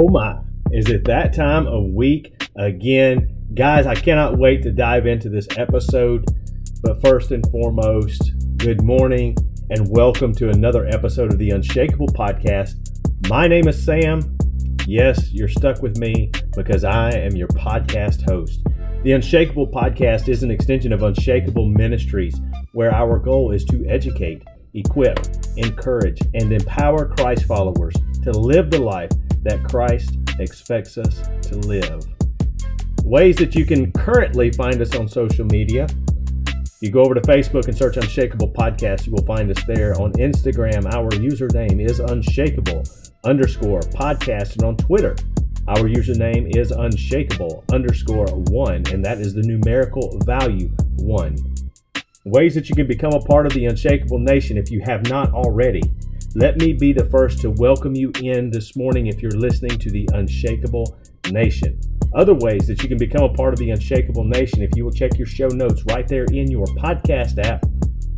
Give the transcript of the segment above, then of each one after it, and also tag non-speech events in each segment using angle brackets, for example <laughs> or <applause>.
Oh my, is it that time of week again? Guys, I cannot wait to dive into this episode. But first and foremost, good morning and welcome to another episode of the Unshakable Podcast. My name is Sam. Yes, you're stuck with me because I am your podcast host. The Unshakable Podcast is an extension of Unshakable Ministries, where our goal is to educate, equip, encourage, and empower Christ followers to live the life that Christ expects us to live. Ways that you can currently find us on social media. You go over to Facebook and search Unshakable Podcast. You will find us there. On Instagram, our username is Unshakable underscore podcast. And on Twitter, our username is Unshakable underscore one. And that is the numerical value one. Ways that you can become a part of the Unshakable Nation if you have not already. Let me be the first to welcome you in this morning if you're listening to the Unshakable Nation. Other ways that you can become a part of the Unshakable Nation, if you will check your show notes right there in your podcast app,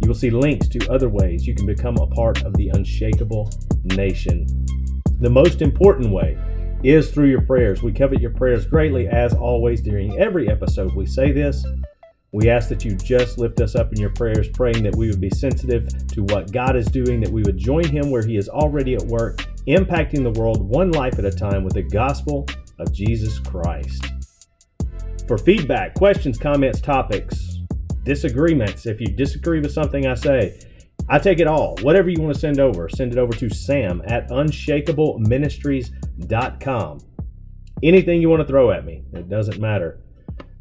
you will see links to other ways you can become a part of the Unshakable Nation. The most important way is through your prayers. We covet your prayers greatly, as always, during every episode. We say this we ask that you just lift us up in your prayers, praying that we would be sensitive to what God is doing, that we would join Him where He is already at work, impacting the world one life at a time with the gospel of Jesus Christ. For feedback, questions, comments, topics, disagreements, if you disagree with something I say, I take it all. Whatever you want to send over, send it over to sam at unshakableministries.com. Anything you want to throw at me, it doesn't matter.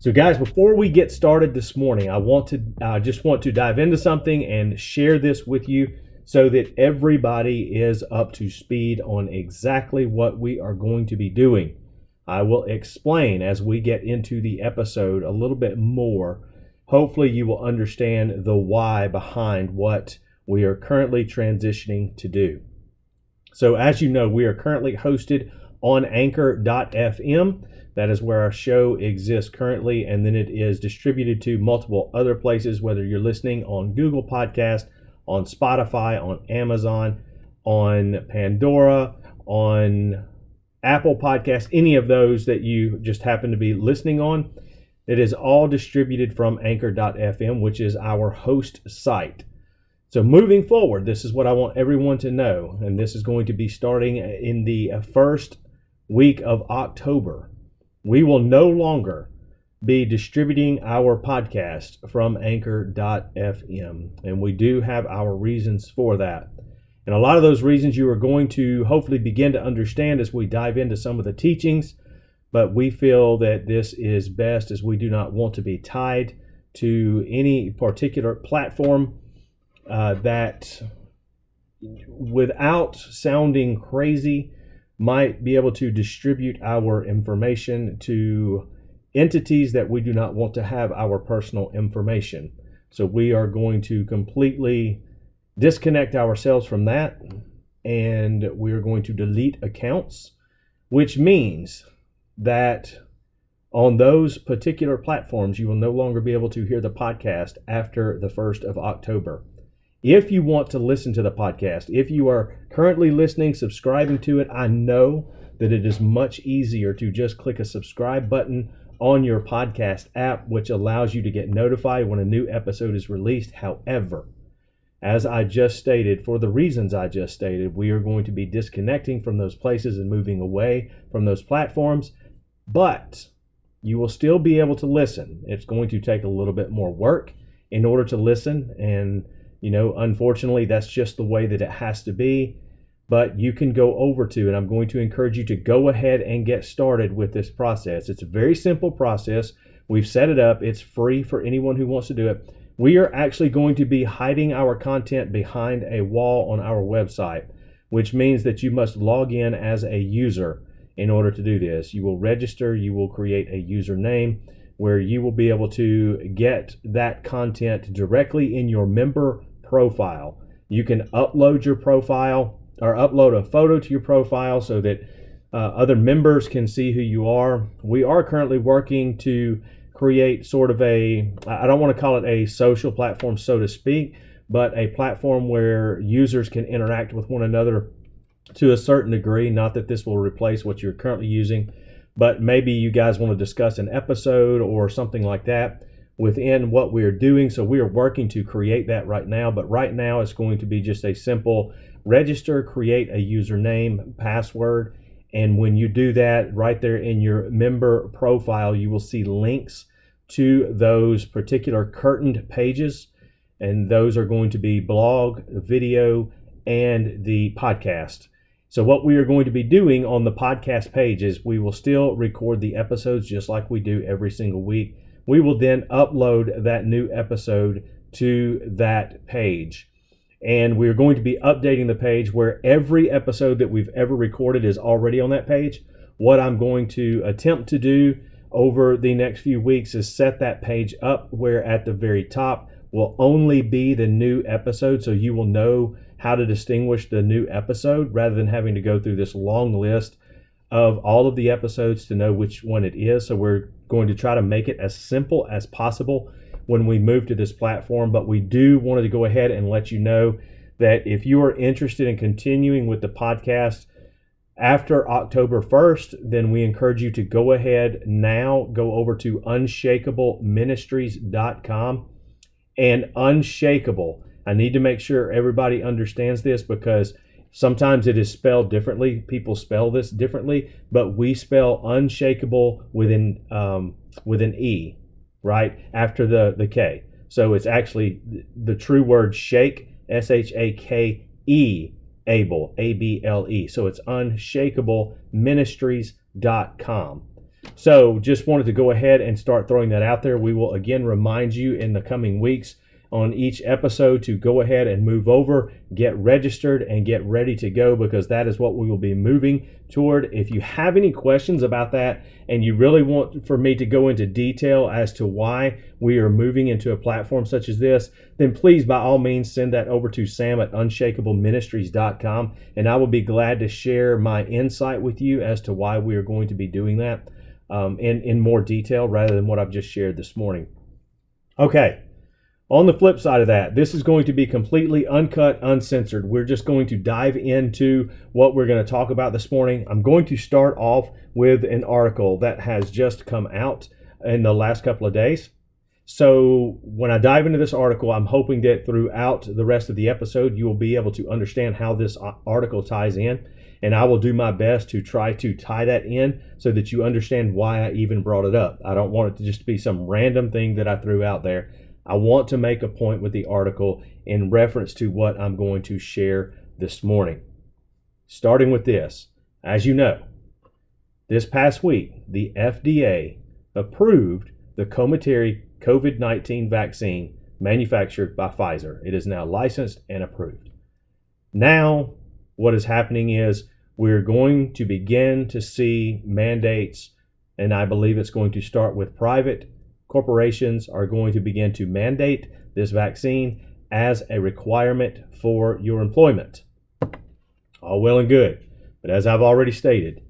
So, guys, before we get started this morning, I want to I just want to dive into something and share this with you so that everybody is up to speed on exactly what we are going to be doing. I will explain as we get into the episode a little bit more. Hopefully, you will understand the why behind what we are currently transitioning to do. So, as you know, we are currently hosted on anchor.fm. That is where our show exists currently, and then it is distributed to multiple other places, whether you're listening on Google Podcast, on Spotify, on Amazon, on Pandora, on Apple Podcast, any of those that you just happen to be listening on. It is all distributed from anchor.fm, which is our host site. So, moving forward, this is what I want everyone to know, and this is going to be starting in the first week of October we will no longer be distributing our podcast from anchor.fm. And we do have our reasons for that. And a lot of those reasons you are going to hopefully begin to understand as we dive into some of the teachings. But we feel that this is best as we do not want to be tied to any particular platform uh, that, without sounding crazy, might be able to distribute our information to entities that we do not want to have our personal information. So we are going to completely disconnect ourselves from that and we are going to delete accounts, which means that on those particular platforms, you will no longer be able to hear the podcast after the 1st of October. If you want to listen to the podcast, if you are currently listening, subscribing to it, I know that it is much easier to just click a subscribe button on your podcast app, which allows you to get notified when a new episode is released. However, as I just stated, for the reasons I just stated, we are going to be disconnecting from those places and moving away from those platforms, but you will still be able to listen. It's going to take a little bit more work in order to listen and you know, unfortunately, that's just the way that it has to be. But you can go over to, and I'm going to encourage you to go ahead and get started with this process. It's a very simple process. We've set it up, it's free for anyone who wants to do it. We are actually going to be hiding our content behind a wall on our website, which means that you must log in as a user in order to do this. You will register, you will create a username where you will be able to get that content directly in your member profile. You can upload your profile or upload a photo to your profile so that uh, other members can see who you are. We are currently working to create sort of a, I don't want to call it a social platform, so to speak, but a platform where users can interact with one another to a certain degree. Not that this will replace what you're currently using, but maybe you guys want to discuss an episode or something like that within what we're doing. So we are working to create that right now, but right now it's going to be just a simple register, create a username, password, and when you do that, right there in your member profile, you will see links to those particular curtained pages. And those are going to be blog, video, and the podcast. So, what we are going to be doing on the podcast page is we will still record the episodes just like we do every single week. We will then upload that new episode to that page. And we're going to be updating the page where every episode that we've ever recorded is already on that page. What I'm going to attempt to do over the next few weeks is set that page up where at the very top will only be the new episode so you will know how to distinguish the new episode rather than having to go through this long list of all of the episodes to know which one it is. So we're going to try to make it as simple as possible when we move to this platform, but we do wanted to go ahead and let you know that if you are interested in continuing with the podcast after October 1st, then we encourage you to go ahead now, go over to unshakableministries.com and unshakable. I need to make sure everybody understands this because sometimes it is spelled differently. People spell this differently, but we spell unshakable with an, um, with an E right after the the K. So it's actually the true word shake, S H A K E, able, A B L E. So it's unshakableministries.com. So just wanted to go ahead and start throwing that out there. We will again remind you in the coming weeks on each episode to go ahead and move over, get registered, and get ready to go because that is what we will be moving toward. If you have any questions about that and you really want for me to go into detail as to why we are moving into a platform such as this, then please, by all means, send that over to sam at unshakableministries.com and I will be glad to share my insight with you as to why we are going to be doing that um, in, in more detail rather than what I've just shared this morning. Okay. On the flip side of that, this is going to be completely uncut, uncensored. We're just going to dive into what we're going to talk about this morning. I'm going to start off with an article that has just come out in the last couple of days. So, when I dive into this article, I'm hoping that throughout the rest of the episode, you will be able to understand how this article ties in. And I will do my best to try to tie that in so that you understand why I even brought it up. I don't want it to just be some random thing that I threw out there. I want to make a point with the article in reference to what I'm going to share this morning. Starting with this, as you know, this past week, the FDA approved the Comirnaty COVID 19 vaccine manufactured by Pfizer. It is now licensed and approved. Now, what is happening is we're going to begin to see mandates, and I believe it's going to start with private corporations are going to begin to mandate this vaccine as a requirement for your employment. All well and good. But as I've already stated,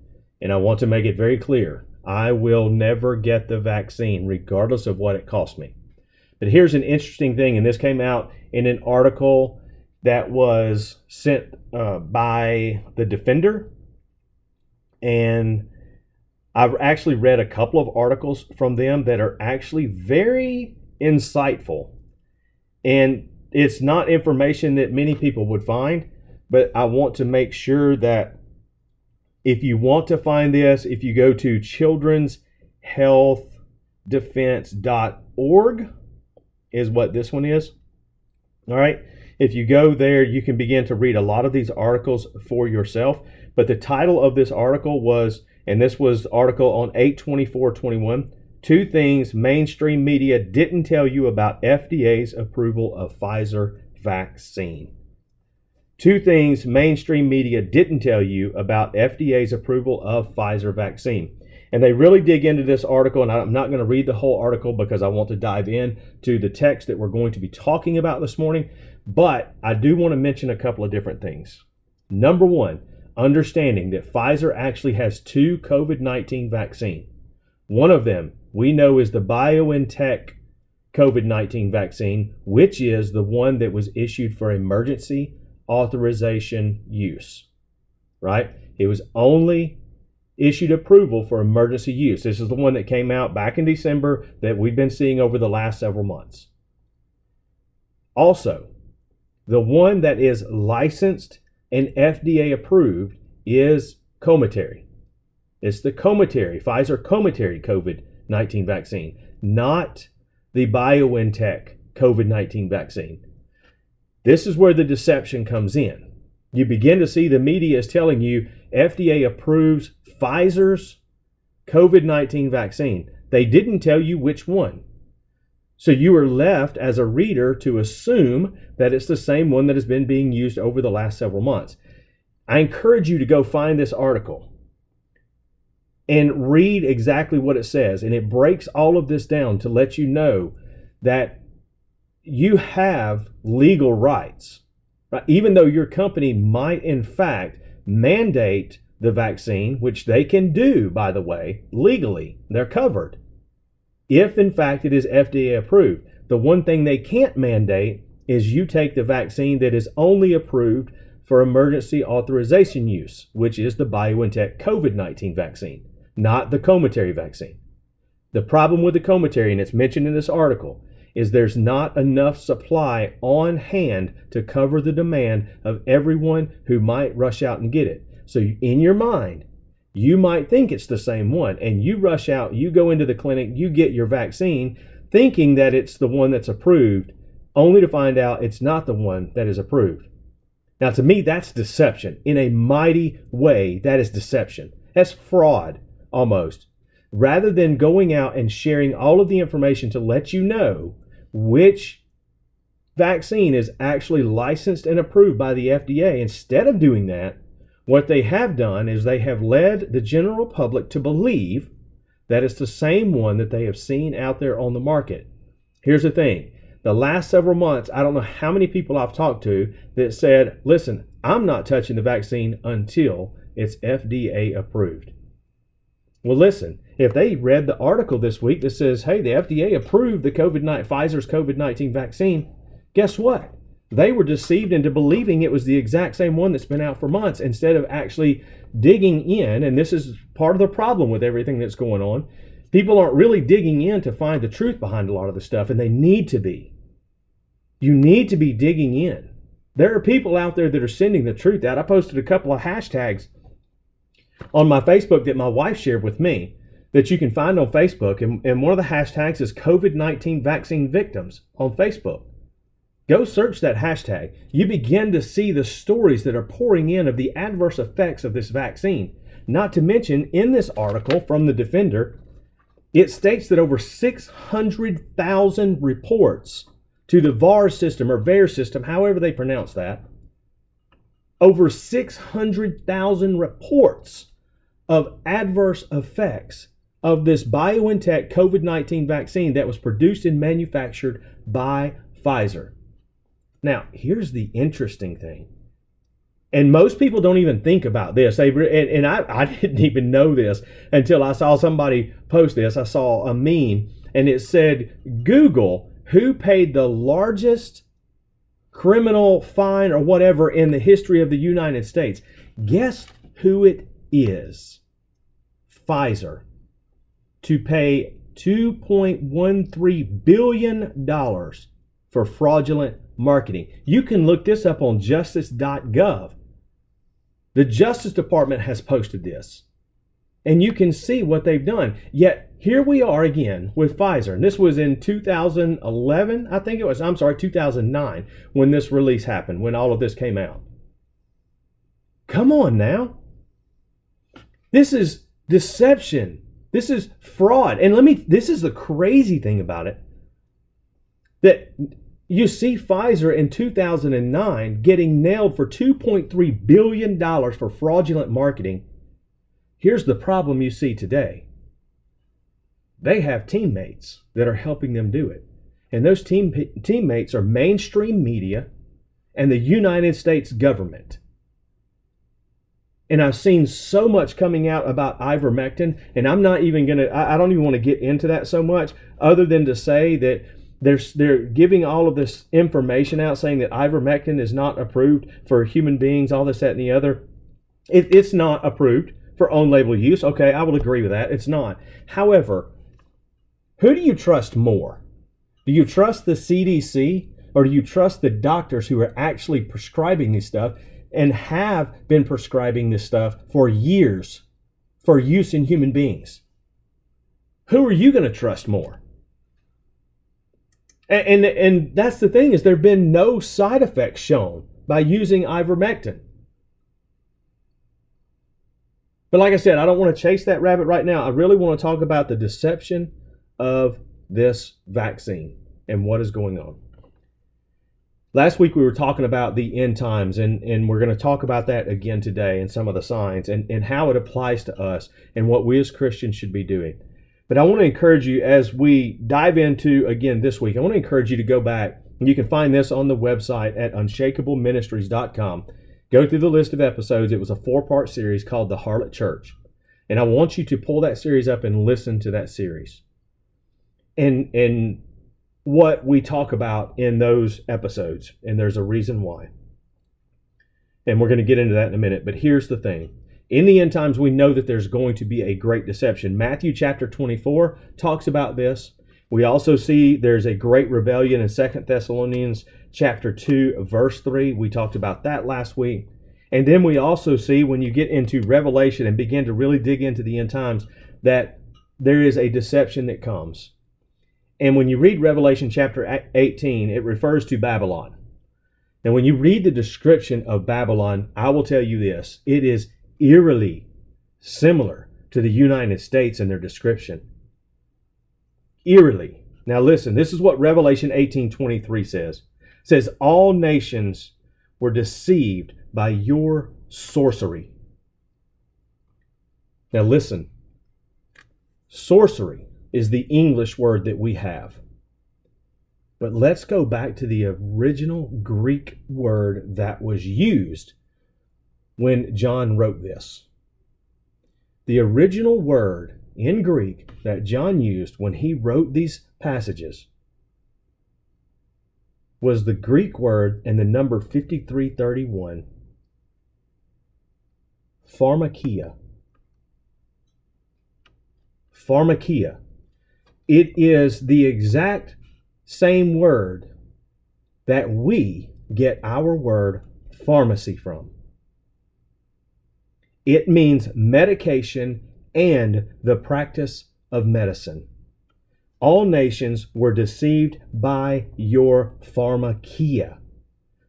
and I want to make it very clear, I will never get the vaccine regardless of what it costs me. But here's an interesting thing, and this came out in an article that was sent uh, by the Defender. And I've actually read a couple of articles from them that are actually very insightful. And it's not information that many people would find, but I want to make sure that if you want to find this, if you go to children'shealthdefense.org, is what this one is. All right. If you go there, you can begin to read a lot of these articles for yourself. But the title of this article was and this was article on 82421. Two things mainstream media didn't tell you about FDA's approval of Pfizer vaccine. Two things mainstream media didn't tell you about FDA's approval of Pfizer vaccine. And they really dig into this article, and I'm not going to read the whole article because I want to dive in to the text that we're going to be talking about this morning. But I do want to mention a couple of different things. Number one, understanding that Pfizer actually has two COVID 19 vaccine. One of them we know is the BioNTech COVID 19 vaccine, which is the one that was issued for emergency authorization use. right? It was only issued approval for emergency use. This is the one that came out back in December that we've been seeing over the last several months. Also, the one that is licensed and FDA approved is Comirnaty. It's the Comirnaty, Pfizer Comirnaty COVID 19 vaccine, not the BioNTech COVID 19 vaccine. This is where the deception comes in. You begin to see the media is telling you FDA approves Pfizer's COVID 19 vaccine. They didn't tell you which one. So you are left as a reader to assume that it's the same one that has been being used over the last several months. I encourage you to go find this article and read exactly what it says. And it breaks all of this down to let you know that you have legal rights. Right? Even though your company might, in fact, mandate the vaccine, which they can do, by the way, legally, they're covered. If, in fact, it is FDA approved. The one thing they can't mandate is you take the vaccine that is only approved for emergency authorization use, which is the BioNTech COVID 19 vaccine not the Comirnaty vaccine. The problem with the Comirnaty, and it's mentioned in this article, is there's not enough supply on hand to cover the demand of everyone who might rush out and get it. So in your mind, you might think it's the same one, and you rush out, you go into the clinic, you get your vaccine, thinking that it's the one that's approved, only to find out it's not the one that is approved. Now, to me, that's deception. In a mighty way, that is deception. That's fraud almost, rather than going out and sharing all of the information to let you know which vaccine is actually licensed and approved by the FDA. Instead of doing that, what they have done is they have led the general public to believe that it's the same one that they have seen out there on the market. Here's the thing the last several months, I don't know how many people I've talked to that said, listen, I'm not touching the vaccine until it's FDA approved. Well, listen, if they read the article this week that says, hey, the FDA approved the COVID 19 Pfizer's COVID 19 vaccine, guess what? They were deceived into believing it was the exact same one that's been out for months instead of actually digging in. And this is part of the problem with everything that's going on. People aren't really digging in to find the truth behind a lot of the stuff, and they need to be. You need to be digging in. There are people out there that are sending the truth out. I posted a couple of hashtags on my Facebook that my wife shared with me that you can find on Facebook. And, and one of the hashtags is COVID 19 vaccine victims on Facebook. Go search that hashtag. You begin to see the stories that are pouring in of the adverse effects of this vaccine. Not to mention, in this article from the Defender, it states that over 600,000 reports to the VAR system or VAERS system, however they pronounce that, over 600,000 reports of adverse effects of this BioNTech COVID 19 vaccine that was produced and manufactured by Pfizer. Now, here's the interesting thing. And most people don't even think about this. They and, and I, I <laughs> didn't even know this until I saw somebody post this. I saw a meme and it said Google who paid the largest criminal fine or whatever in the history of the United States. Guess who it is? Pfizer to pay $2.13 billion for fraudulent marketing. You can look this up on justice.gov. The Justice Department has posted this, and you can see what they've done. Yet, here we are again with Pfizer. And this was in 2011, I think it was, I'm sorry, 2009, when this release happened, when all of this came out. Come on now. This is deception. This is fraud. And let me, this is the crazy thing about it that you see Pfizer in 2009 getting nailed for $2.3 billion for fraudulent marketing. Here's the problem you see today they have teammates that are helping them do it. And those team, teammates are mainstream media and the United States government. And I've seen so much coming out about ivermectin, and I'm not even gonna. I, I don't even want to get into that so much, other than to say that they're they're giving all of this information out, saying that ivermectin is not approved for human beings, all this, that, and the other. It, it's not approved for on label use. Okay, I will agree with that. It's not. However, who do you trust more? Do you trust the CDC or do you trust the doctors who are actually prescribing this stuff and have been prescribing this stuff for years for use in human beings? Who are you going to trust more? And, and, and that's the thing is there have been no side effects shown by using ivermectin. But like I said, I don't want to chase that rabbit right now. I really want to talk about the deception of this vaccine and what is going on. Last week we were talking about the end times, and, and we're going to talk about that again today and some of the signs and, and how it applies to us and what we as Christians should be doing. But I want to encourage you as we dive into again this week, I want to encourage you to go back. You can find this on the website at unshakableministries.com. Go through the list of episodes. It was a four part series called The Harlot Church. And I want you to pull that series up and listen to that series. And, and what we talk about in those episodes. And there's a reason why. And we're going to get into that in a minute. But here's the thing in the end times, we know that there's going to be a great deception. Matthew chapter 24 talks about this. We also see there's a great rebellion in Second Thessalonians chapter 2, verse 3. We talked about that last week. And then we also see when you get into Revelation and begin to really dig into the end times that there is a deception that comes. And when you read Revelation chapter 18, it refers to Babylon. Now, when you read the description of Babylon, I will tell you this it is eerily similar to the United States in their description. Eerily. Now listen, this is what Revelation 18:23 says says, All nations were deceived by your sorcery. Now, listen sorcery is the English word that we have. But let's go back to the original Greek word that was used when John wrote this. The original word in Greek that John used when he wrote these passages was the Greek word and the number 5331, pharmakia. Pharmakia. It is the exact same word that we get our word pharmacy from. It means medication and the practice of medicine all nations were deceived by your pharmakia,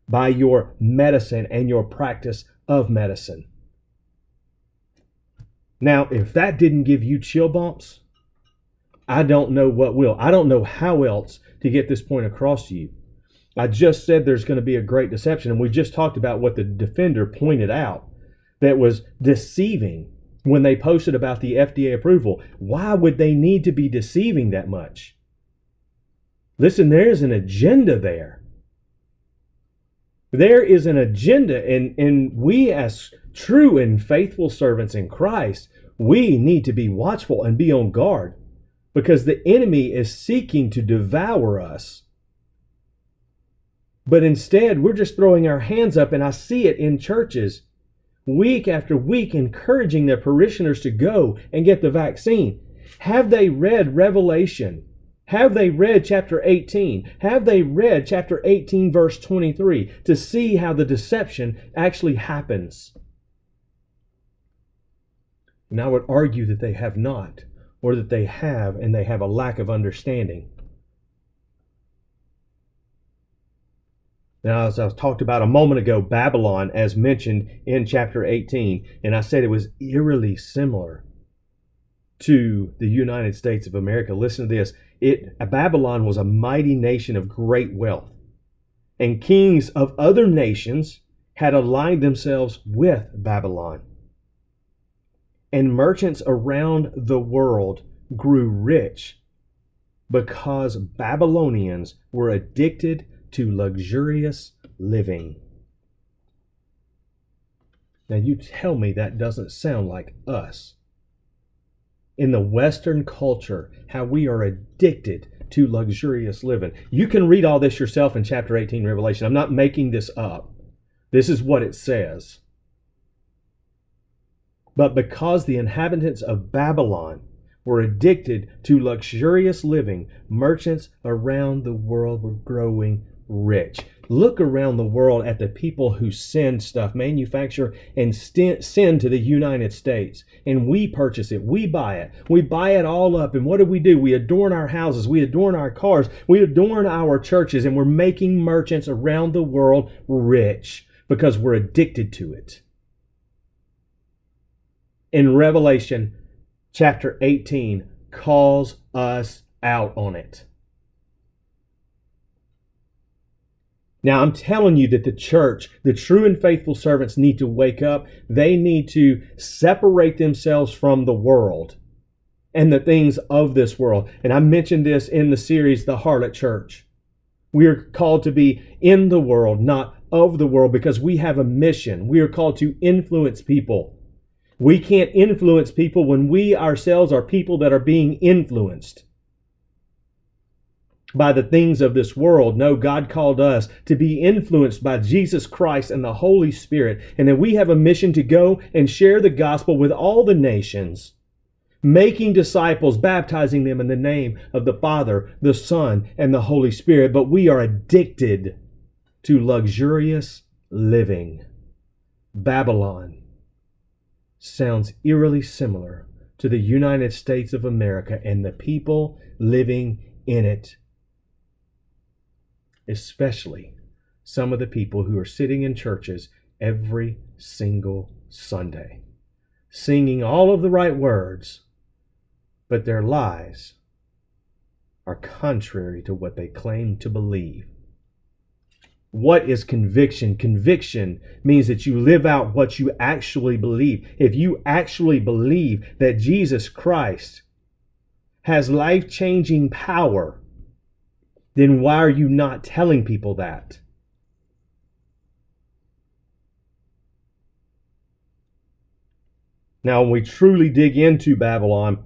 by your medicine and your practice of medicine. Now, if that didn't give you chill bumps, I don't know what will. I don't know how else to get this point across to you. I just said there's going to be a great deception, and we just talked about what the defender pointed out that was deceiving when they posted about the FDA approval. Why would they need to be deceiving that much? Listen, there's an agenda there. There is an agenda, and, and we, as true and faithful servants in Christ, we need to be watchful and be on guard because the enemy is seeking to devour us. But instead, we're just throwing our hands up, and I see it in churches week after week encouraging their parishioners to go and get the vaccine. Have they read Revelation? Have they read chapter 18? Have they read chapter 18, verse 23 to see how the deception actually happens? And I would argue that they have not, or that they have and they have a lack of understanding. Now, as I talked about a moment ago, Babylon, as mentioned in chapter 18, and I said it was eerily similar to the United States of America. Listen to this. It Babylon was a mighty nation of great wealth, and kings of other nations had aligned themselves with Babylon. And merchants around the world grew rich because Babylonians were addicted to luxurious living. Now, you tell me that doesn't sound like us. In the Western culture, how we are addicted to luxurious living. You can read all this yourself in chapter 18, Revelation. I'm not making this up. This is what it says. But because the inhabitants of Babylon were addicted to luxurious living, merchants around the world were growing rich. Look around the world at the people who send stuff, manufacture, and st- send to the United States. And we purchase it. We buy it. We buy it all up. And what do we do? We adorn our houses. We adorn our cars. We adorn our churches. And we're making merchants around the world rich because we're addicted to it. In Revelation chapter 18, calls us out on it. Now, I'm telling you that the church, the true and faithful servants, need to wake up. They need to separate themselves from the world and the things of this world. And I mentioned this in the series, The Harlot Church. We are called to be in the world, not of the world, because we have a mission. We are called to influence people. We can't influence people when we ourselves are people that are being influenced by the things of this world. No, God called us to be influenced by Jesus Christ and the Holy Spirit, and that we have a mission to go and share the gospel with all the nations, making disciples, baptizing them in the name of the Father, the Son, and the Holy Spirit. But we are addicted to luxurious living. Babylon sounds eerily similar to the United States of America and the people living in it especially some of the people who are sitting in churches every single Sunday, singing all of the right words, but their lies are contrary to what they claim to believe. What is conviction? Conviction means that you live out what you actually believe. If you actually believe that Jesus Christ has life changing power then why are you not telling people that? Now, when we truly dig into Babylon,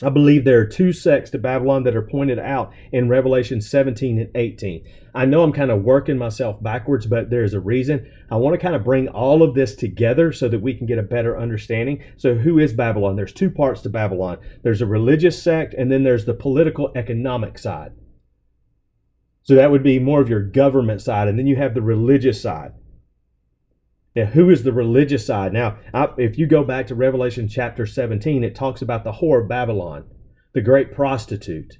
I believe there are two sects to Babylon that are pointed out in Revelation 17 and 18. I know I'm kind of working myself backwards, but there's a reason. I want to kind of bring all of this together so that we can get a better understanding. So, who is Babylon? There's two parts to Babylon there's a religious sect, and then there's the political economic side. So that would be more of your government side. And then you have the religious side. Now, who is the religious side? Now, if you go back to Revelation chapter 17, it talks about the whore of Babylon, the great prostitute,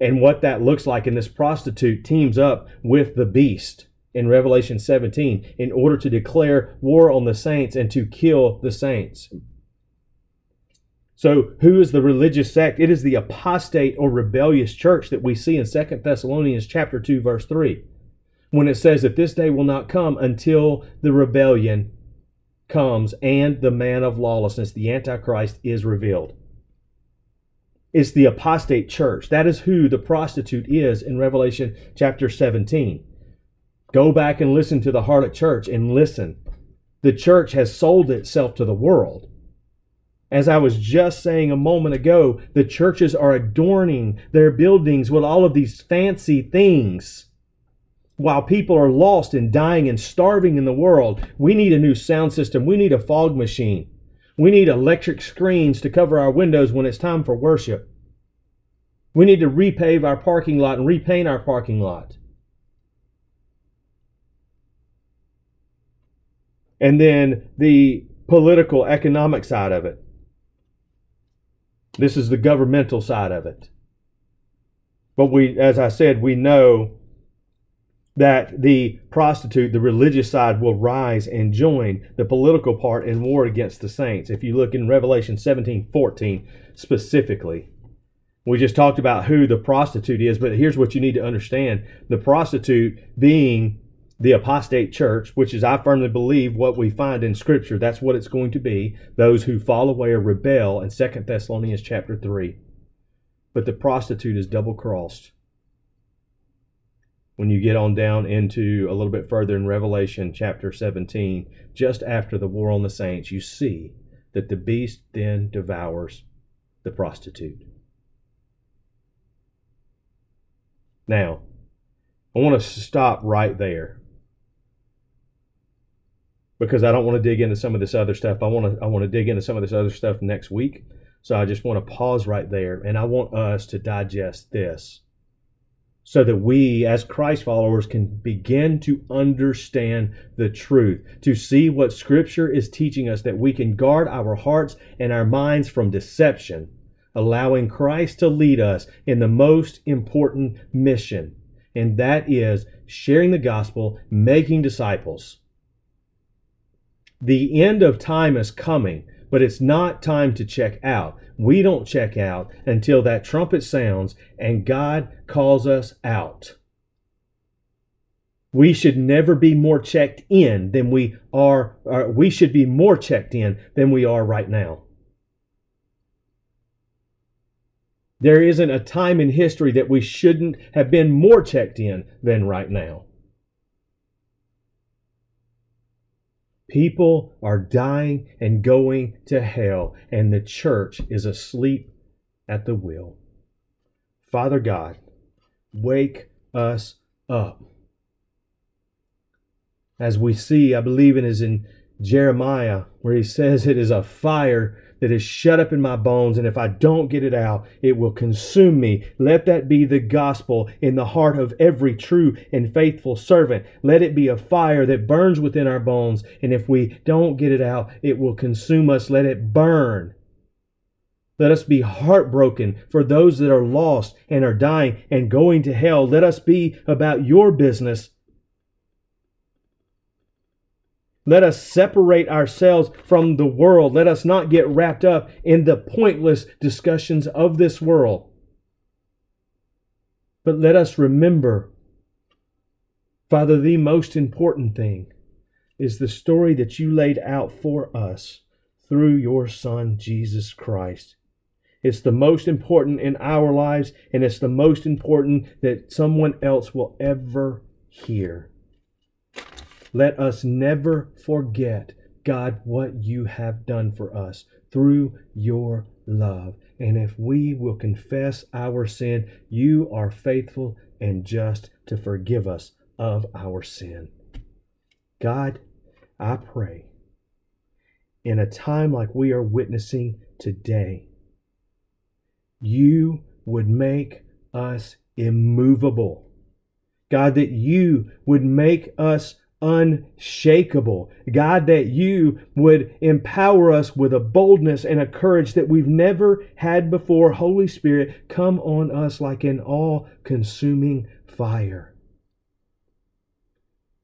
and what that looks like. And this prostitute teams up with the beast in Revelation 17 in order to declare war on the saints and to kill the saints. So, who is the religious sect? It is the apostate or rebellious church that we see in Second Thessalonians chapter 2 verse 3. When it says that this day will not come until the rebellion comes and the man of lawlessness, the antichrist is revealed. It's the apostate church. That is who the prostitute is in Revelation chapter 17. Go back and listen to the harlot church and listen. The church has sold itself to the world. As I was just saying a moment ago, the churches are adorning their buildings with all of these fancy things. While people are lost and dying and starving in the world, we need a new sound system. We need a fog machine. We need electric screens to cover our windows when it's time for worship. We need to repave our parking lot and repaint our parking lot. And then the political, economic side of it. This is the governmental side of it. But we, as I said, we know that the prostitute, the religious side, will rise and join the political part in war against the saints. If you look in Revelation 17 14 specifically, we just talked about who the prostitute is, but here's what you need to understand the prostitute being the apostate church, which is, I firmly believe, what we find in Scripture. That's what it's going to be. Those who fall away or rebel in Second Thessalonians chapter 3. But the prostitute is double crossed. When you get on down into a little bit further in Revelation chapter 17, just after the war on the saints, you see that the beast then devours the prostitute. Now, I want to stop right there because I don't want to dig into some of this other stuff. I want to I want to dig into some of this other stuff next week. So I just want to pause right there and I want us to digest this so that we as Christ followers can begin to understand the truth, to see what scripture is teaching us that we can guard our hearts and our minds from deception, allowing Christ to lead us in the most important mission, and that is sharing the gospel, making disciples. The end of time is coming, but it's not time to check out. We don't check out until that trumpet sounds and God calls us out. We should never be more checked in than we are, we should be more checked in than we are right now. There isn't a time in history that we shouldn't have been more checked in than right now. People are dying and going to hell, and the church is asleep at the wheel. Father God, wake us up. As we see, I believe it is in Jeremiah, where he says it is a fire that is shut up in my bones, and if I don't get it out, it will consume me. Let that be the gospel in the heart of every true and faithful servant. Let it be a fire that burns within our bones, and if we don't get it out, it will consume us. Let it burn. Let us be heartbroken for those that are lost and are dying and going to hell. Let us be about your business Let us separate ourselves from the world. Let us not get wrapped up in the pointless discussions of this world. But let us remember, Father, the most important thing is the story that you laid out for us through your Son, Jesus Christ. It's the most important in our lives, and it's the most important that someone else will ever hear. Let us never forget, God, what you have done for us through your love. And if we will confess our sin, you are faithful and just to forgive us of our sin. God, I pray in a time like we are witnessing today, you would make us immovable. God, that you would make us unshakable. God, that you would empower us with a boldness and a courage that we've never had before. Holy Spirit, come on us like an all consuming fire.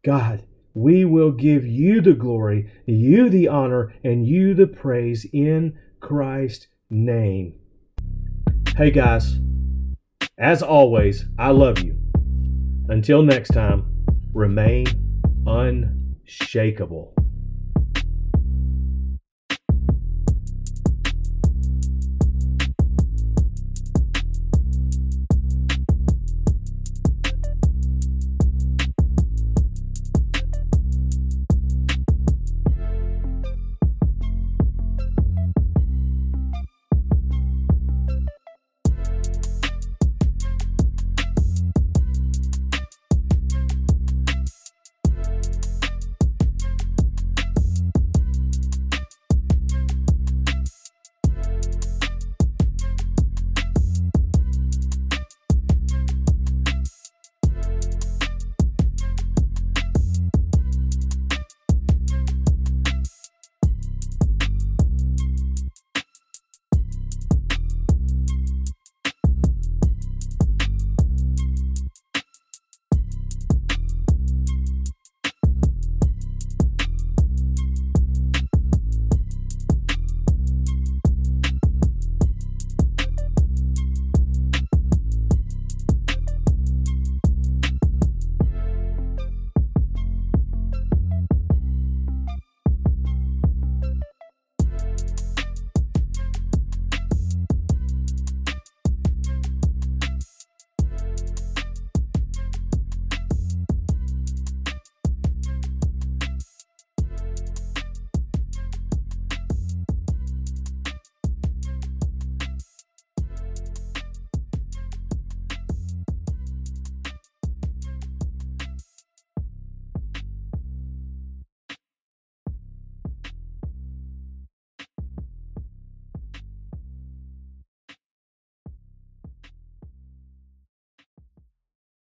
God, we will give you the glory, you the honor, and you the praise in Christ's name. Hey guys, as always, I love you. Until next time, remain unshakable.